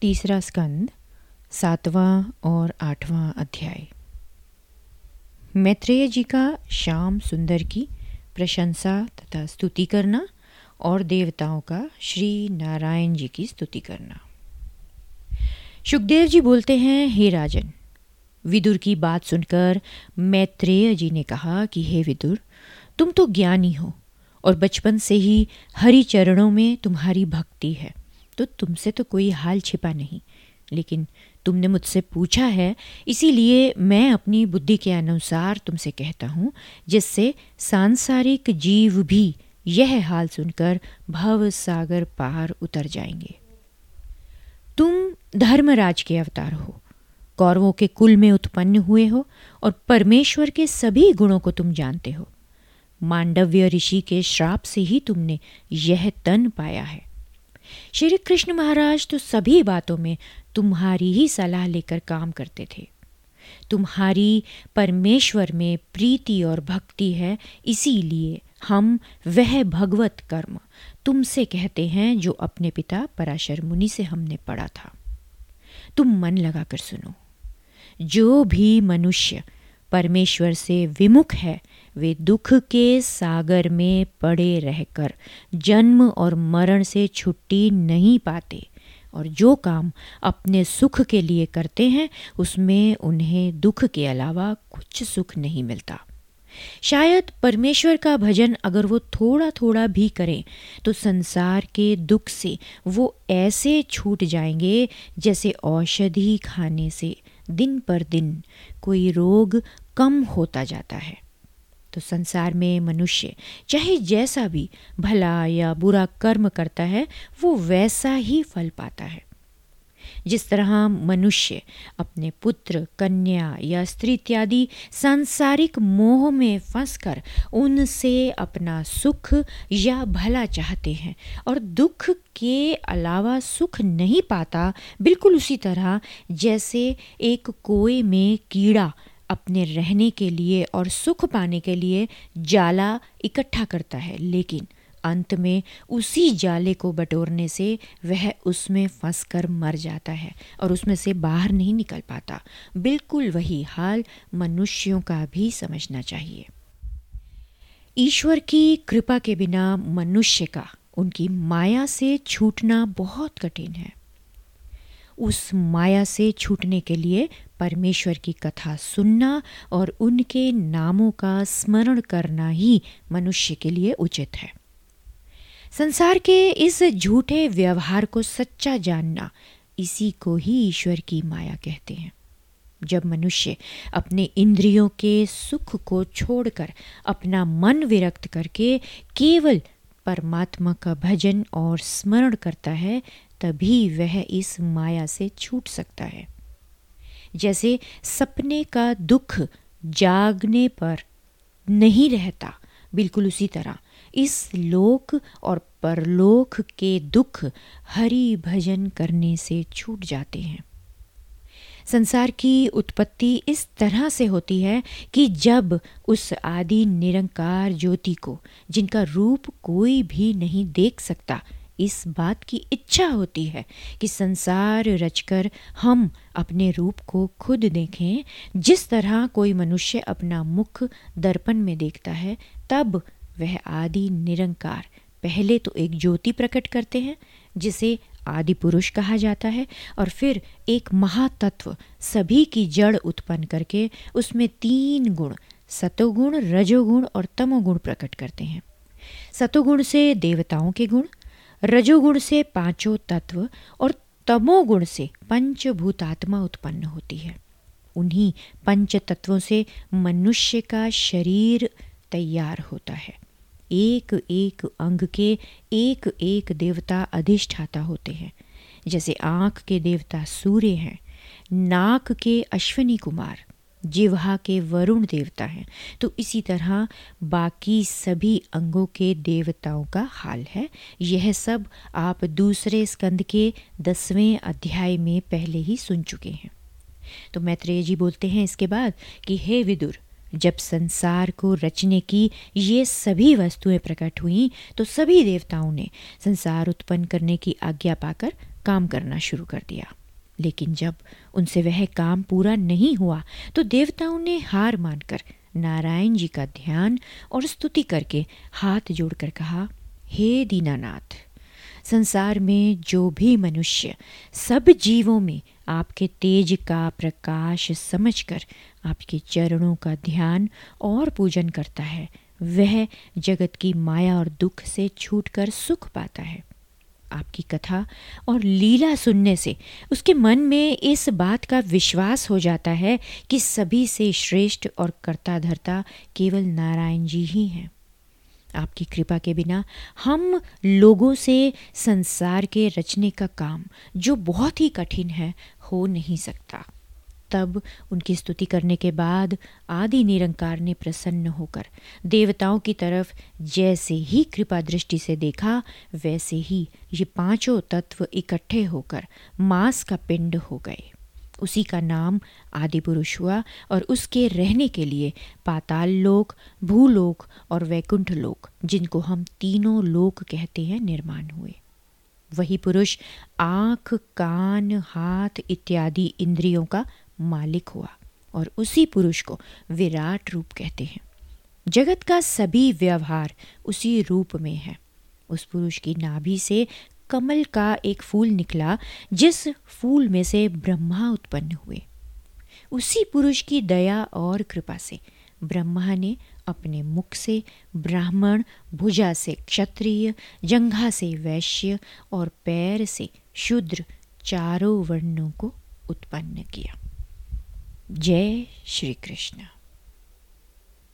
तीसरा स्कंद, सातवां और आठवां अध्याय। मैत्रेय जी का श्याम सुंदर की प्रशंसा तथा स्तुति करना और देवताओं का श्री नारायण जी की स्तुति करना। सुखदेव जी बोलते हैं, हे राजन, विदुर की बात सुनकर मैत्रेय जी ने कहा कि, हे विदुर, तुम तो ज्ञानी हो और बचपन से ही हरि चरणों में तुम्हारी भक्ति है। तो तुमसे तो कोई हाल छिपा नहीं। लेकिन तुमने मुझसे पूछा है, इसीलिए मैं अपनी बुद्धि के अनुसार तुमसे कहता हूँ, जिससे सांसारिक जीव भी यह हाल सुनकर भव सागर पार उतर जाएँगे। तुम धर्मराज के अवतार हो, कौरवों के कुल में उत्पन्न हुए हो और परमेश्वर के सभी गुणों को तुम जानते हो। मांडव्य ऋषि के श्राप से ही तुमने यह तन पाया है। श्री कृष्ण महाराज तो सभी बातों में तुम्हारी ही सलाह लेकर काम करते थे। तुम्हारी परमेश्वर में प्रीति और भक्ति है, इसीलिए हम वह भगवत कर्म तुमसे कहते हैं जो अपने पिता पराशर मुनि से हमने पढ़ा था। तुम मन लगाकर सुनो, जो भी मनुष्य परमेश्वर से विमुख है, वे दुख के सागर में पड़े रहकर जन्म और मरण से छुट्टी नहीं पाते और जो काम अपने सुख के लिए करते हैं, उसमें उन्हें दुख के अलावा कुछ सुख नहीं मिलता। शायद परमेश्वर का भजन अगर वो थोड़ा थोड़ा भी करें तो संसार के दुख से वो ऐसे छूट जाएँगे जैसे औषधि खाने से दिन पर दिन कोई रोग कम होता जाता है। तो संसार में मनुष्य, चाहे जैसा भी, भला या बुरा कर्म करता है, वो वैसा ही फल पाता है। जिस तरह मनुष्य अपने पुत्र, कन्या या स्त्री इत्यादि सांसारिक मोह में फंसकर उनसे अपना सुख या भला चाहते हैं और दुख के अलावा सुख नहीं पाता, बिल्कुल उसी तरह जैसे एक कोए में कीड़ा अपने रहने के लिए और सुख पाने के लिए जाला इकट्ठा करता है। लेकिन अंत में उसी जाले को बटोरने से वह उसमें फंस कर मर जाता है और उसमें से बाहर नहीं निकल पाता। बिल्कुल वही हाल मनुष्यों का भी समझना चाहिए। ईश्वर की कृपा के बिना मनुष्य का, उनकी माया से छूटना बहुत कठिन है। उस माया से छूटने के लिए परमेश्वर की कथा सुनना और उनके नामों का स्मरण करना ही मनुष्य के लिए उचित है। संसार के इस झूठे व्यवहार को सच्चा जानना इसी को ही ईश्वर की माया कहते हैं। जब मनुष्य अपने इंद्रियों के सुख को छोड़कर अपना मन विरक्त करके केवल परमात्मा का भजन और स्मरण करता है, तभी वह इस माया से छूट सकता है। जैसे सपने का दुख जागने पर नहीं रहता, बिल्कुल उसी तरह इस लोक और परलोक के दुख हरि भजन करने से छूट जाते हैं। संसार की उत्पत्ति इस तरह से होती है कि जब उस आदि निरंकार ज्योति को, जिनका रूप कोई भी नहीं देख सकता, इस बात की इच्छा होती है कि संसार रचकर हम अपने रूप को खुद देखें, जिस तरह कोई मनुष्य अपना मुख दर्पण में देखता है, तब वह आदि निरंकार। पहले तो एक ज्योति प्रकट करते हैं, जिसे आदि पुरुष कहा जाता है, और फिर एक महातत्व, सभी की जड़ उत्पन्न करके उसमें तीन गुण, सतोगुण, रजोगुण और तमोगुण प्रकट करते हैं। सतोगुण से देवताओं के गुण, रजोगुण से पाँचों तत्व और तमोगुण से पंचभूतात्मा उत्पन्न होती है। उन्हीं पंच तत्वों से मनुष्य का शरीर तैयार होता है। एक एक अंग के एक एक देवता अधिष्ठाता होते हैं। जैसे आँख के देवता सूर्य हैं, नाक के अश्वनी कुमार, जिह्वा के वरुण देवता हैं। तो इसी तरह बाकी सभी अंगों के देवताओं का हाल है। यह सब आप दूसरे स्कंद के दसवें अध्याय में पहले ही सुन चुके हैं। तो मैत्रेय जी बोलते हैं इसके बाद कि, हे विदुर जब संसार को रचने की ये सभी वस्तुएँ प्रकट हुई तो सभी देवताओं ने संसार उत्पन्न करने की आज्ञा पाकर काम करना शुरू कर दिया। लेकिन जब उनसे वह काम पूरा नहीं हुआ तो देवताओं ने हार मानकर नारायण जी का ध्यान और स्तुति करके हाथ जोड़कर कहा, हे दीनानाथ संसार में जो भी मनुष्य सब जीवों में आपके तेज का प्रकाश समझकर आपके चरणों का ध्यान और पूजन करता है, वह जगत की माया और दुख से छूटकर सुख पाता है। आपकी कथा और लीला सुनने से उसके मन में इस बात का विश्वास हो जाता है कि सभी से श्रेष्ठ और कर्ता धर्ता केवल नारायण जी ही हैं। आपकी कृपा के बिना। हम लोगों से संसार के रचने का काम, जो बहुत ही कठिन है, हो नहीं सकता। तब उनकी स्तुति करने के बाद आदि निरंकार ने प्रसन्न होकर देवताओं की तरफ़ जैसे ही कृपा दृष्टि से देखा, वैसे ही ये पाँचों तत्व इकट्ठे होकर मांस का पिंड हो गए। उसी का नाम आदि पुरुष हुआ और उसके रहने के लिए पाताल लोक, भूलोक और वैकुंठ लोक, जिनको हम तीनों लोक कहते हैं, निर्माण हुए। वही पुरुष आँख, कान, हाथ इत्यादि इंद्रियों का मालिक हुआ और उसी पुरुष को विराट रूप कहते हैं। जगत का सभी व्यवहार उसी रूप में है। उस पुरुष की नाभि से कमल का एक फूल निकला, जिस फूल में से ब्रह्मा उत्पन्न हुए। उसी पुरुष की दया और कृपा से ब्रह्मा ने अपने मुख से ब्राह्मण, भुजा से क्षत्रिय, जंघा से वैश्य और पैर से शूद्र चारों वर्णों को उत्पन्न किया। जय श्री कृष्ण।